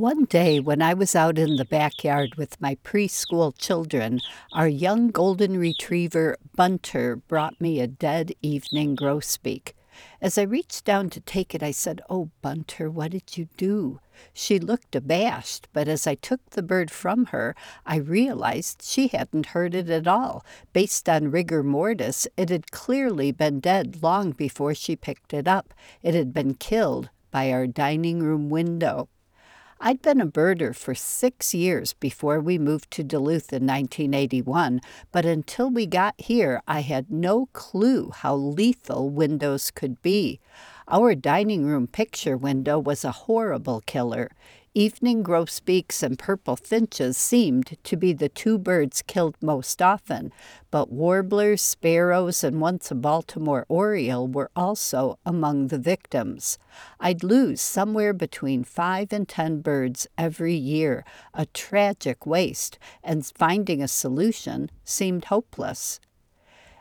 One day, when I was out in the backyard with my preschool children, our young golden retriever, Bunter, brought me a dead evening grosbeak. As I reached down to take it, I said, Oh, Bunter, what did you do? She looked abashed, but as I took the bird from her, I realized she hadn't heard it at all. Based on rigor mortis, it had clearly been dead long before she picked it up. It had been killed by our dining room window. I'd been a birder for six years before we moved to Duluth in 1981, but until we got here, I had no clue how lethal windows could be. Our dining room picture window was a horrible killer. Evening grosbeaks and purple finches seemed to be the two birds killed most often, but warblers, sparrows, and once a Baltimore oriole were also among the victims. I'd lose somewhere between five and ten birds every year, a tragic waste, and finding a solution seemed hopeless.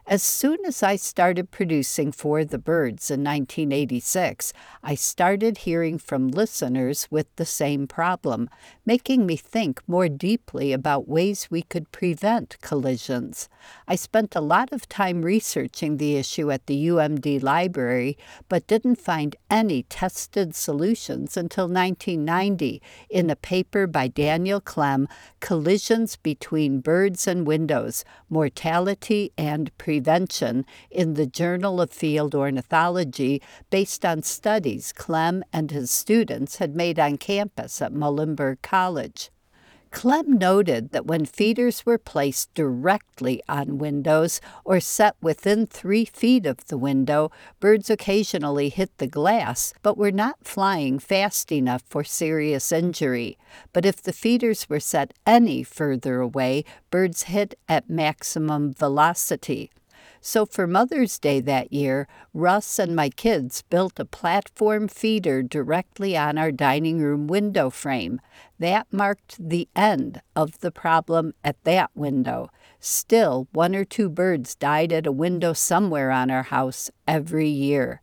As soon as I started producing For the Birds in 1986, I started hearing from listeners with the same problem, making me think more deeply about ways we could prevent collisions. I spent a lot of time researching the issue at the UMD library, but didn't find any tested solutions until 1990 in a paper by Daniel Klem, Collisions Between Birds and Windows, Mortality and Prevention prevention in the Journal of Field Ornithology based on studies Klem and his students had made on campus at Muhlenberg College. Klem noted that when feeders were placed directly on windows or set within three feet of the window, birds occasionally hit the glass, but were not flying fast enough for serious injury. But if the feeders were set any further away, birds hit at maximum velocity. So for Mother's Day that year, Russ and my kids built a platform feeder directly on our dining room window frame. That marked the end of the problem at that window. Still, one or two birds died at a window somewhere on our house every year.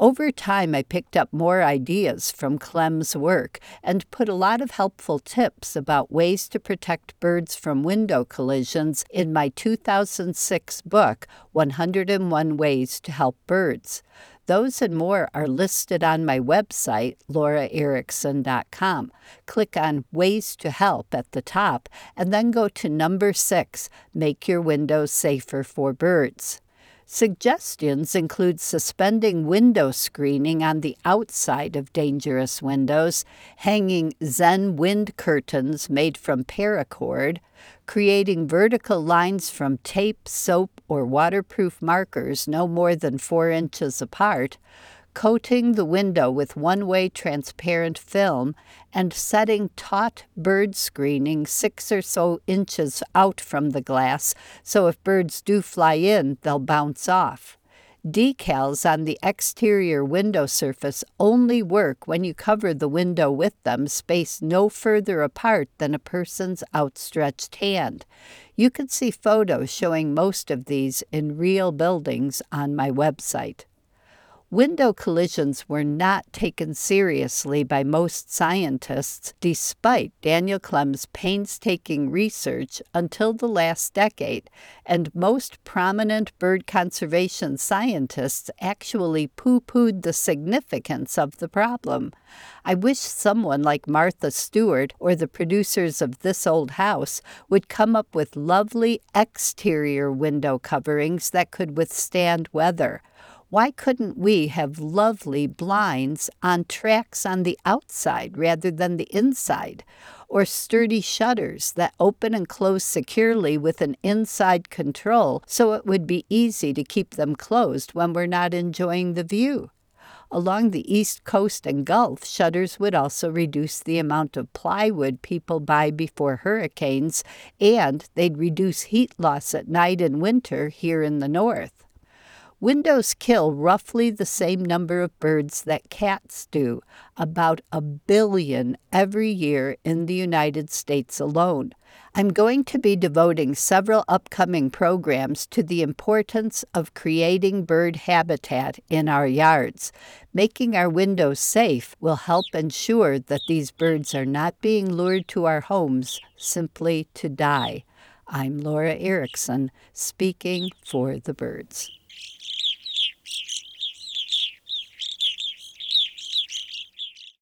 Over time, I picked up more ideas from Klem's work and put a lot of helpful tips about ways to protect birds from window collisions in my 2006 book, 101 Ways to Help Birds. Those and more are listed on my website, lauraerickson.com. Click on Ways to Help at the top and then go to number six Make Your Windows Safer for Birds. Suggestions include suspending window screening on the outside of dangerous windows, hanging Zen wind curtains made from paracord, creating vertical lines from tape, soap, or waterproof markers no more than four inches apart, coating the window with one way transparent film, and setting taut bird screening six or so inches out from the glass so if birds do fly in, they'll bounce off. Decals on the exterior window surface only work when you cover the window with them spaced no further apart than a person's outstretched hand. You can see photos showing most of these in real buildings on my website. Window collisions were not taken seriously by most scientists, despite Daniel Klem's painstaking research until the last decade, and most prominent bird conservation scientists actually poo pooed the significance of the problem. I wish someone like Martha Stewart or the producers of This Old House would come up with lovely exterior window coverings that could withstand weather. Why couldn't we have lovely blinds on tracks on the outside rather than the inside? Or sturdy shutters that open and close securely with an inside control so it would be easy to keep them closed when we're not enjoying the view? Along the East Coast and Gulf, shutters would also reduce the amount of plywood people buy before hurricanes, and they'd reduce heat loss at night and winter here in the North. Windows kill roughly the same number of birds that cats do, about a billion every year in the United States alone. I'm going to be devoting several upcoming programs to the importance of creating bird habitat in our yards. Making our windows safe will help ensure that these birds are not being lured to our homes simply to die. I'm Laura Erickson, speaking for the birds.